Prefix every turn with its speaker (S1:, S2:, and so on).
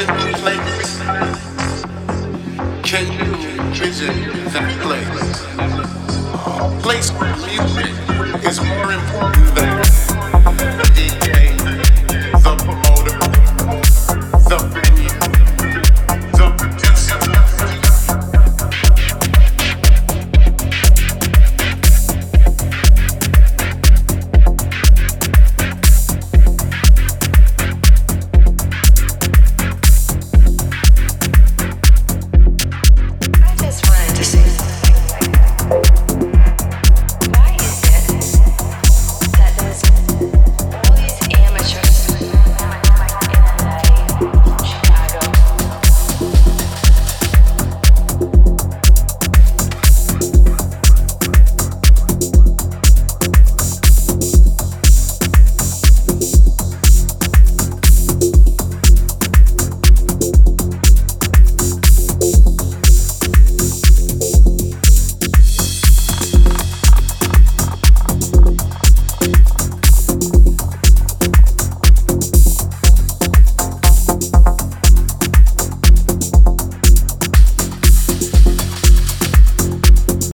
S1: visit the place? Can you visit that place? A place where music is more important than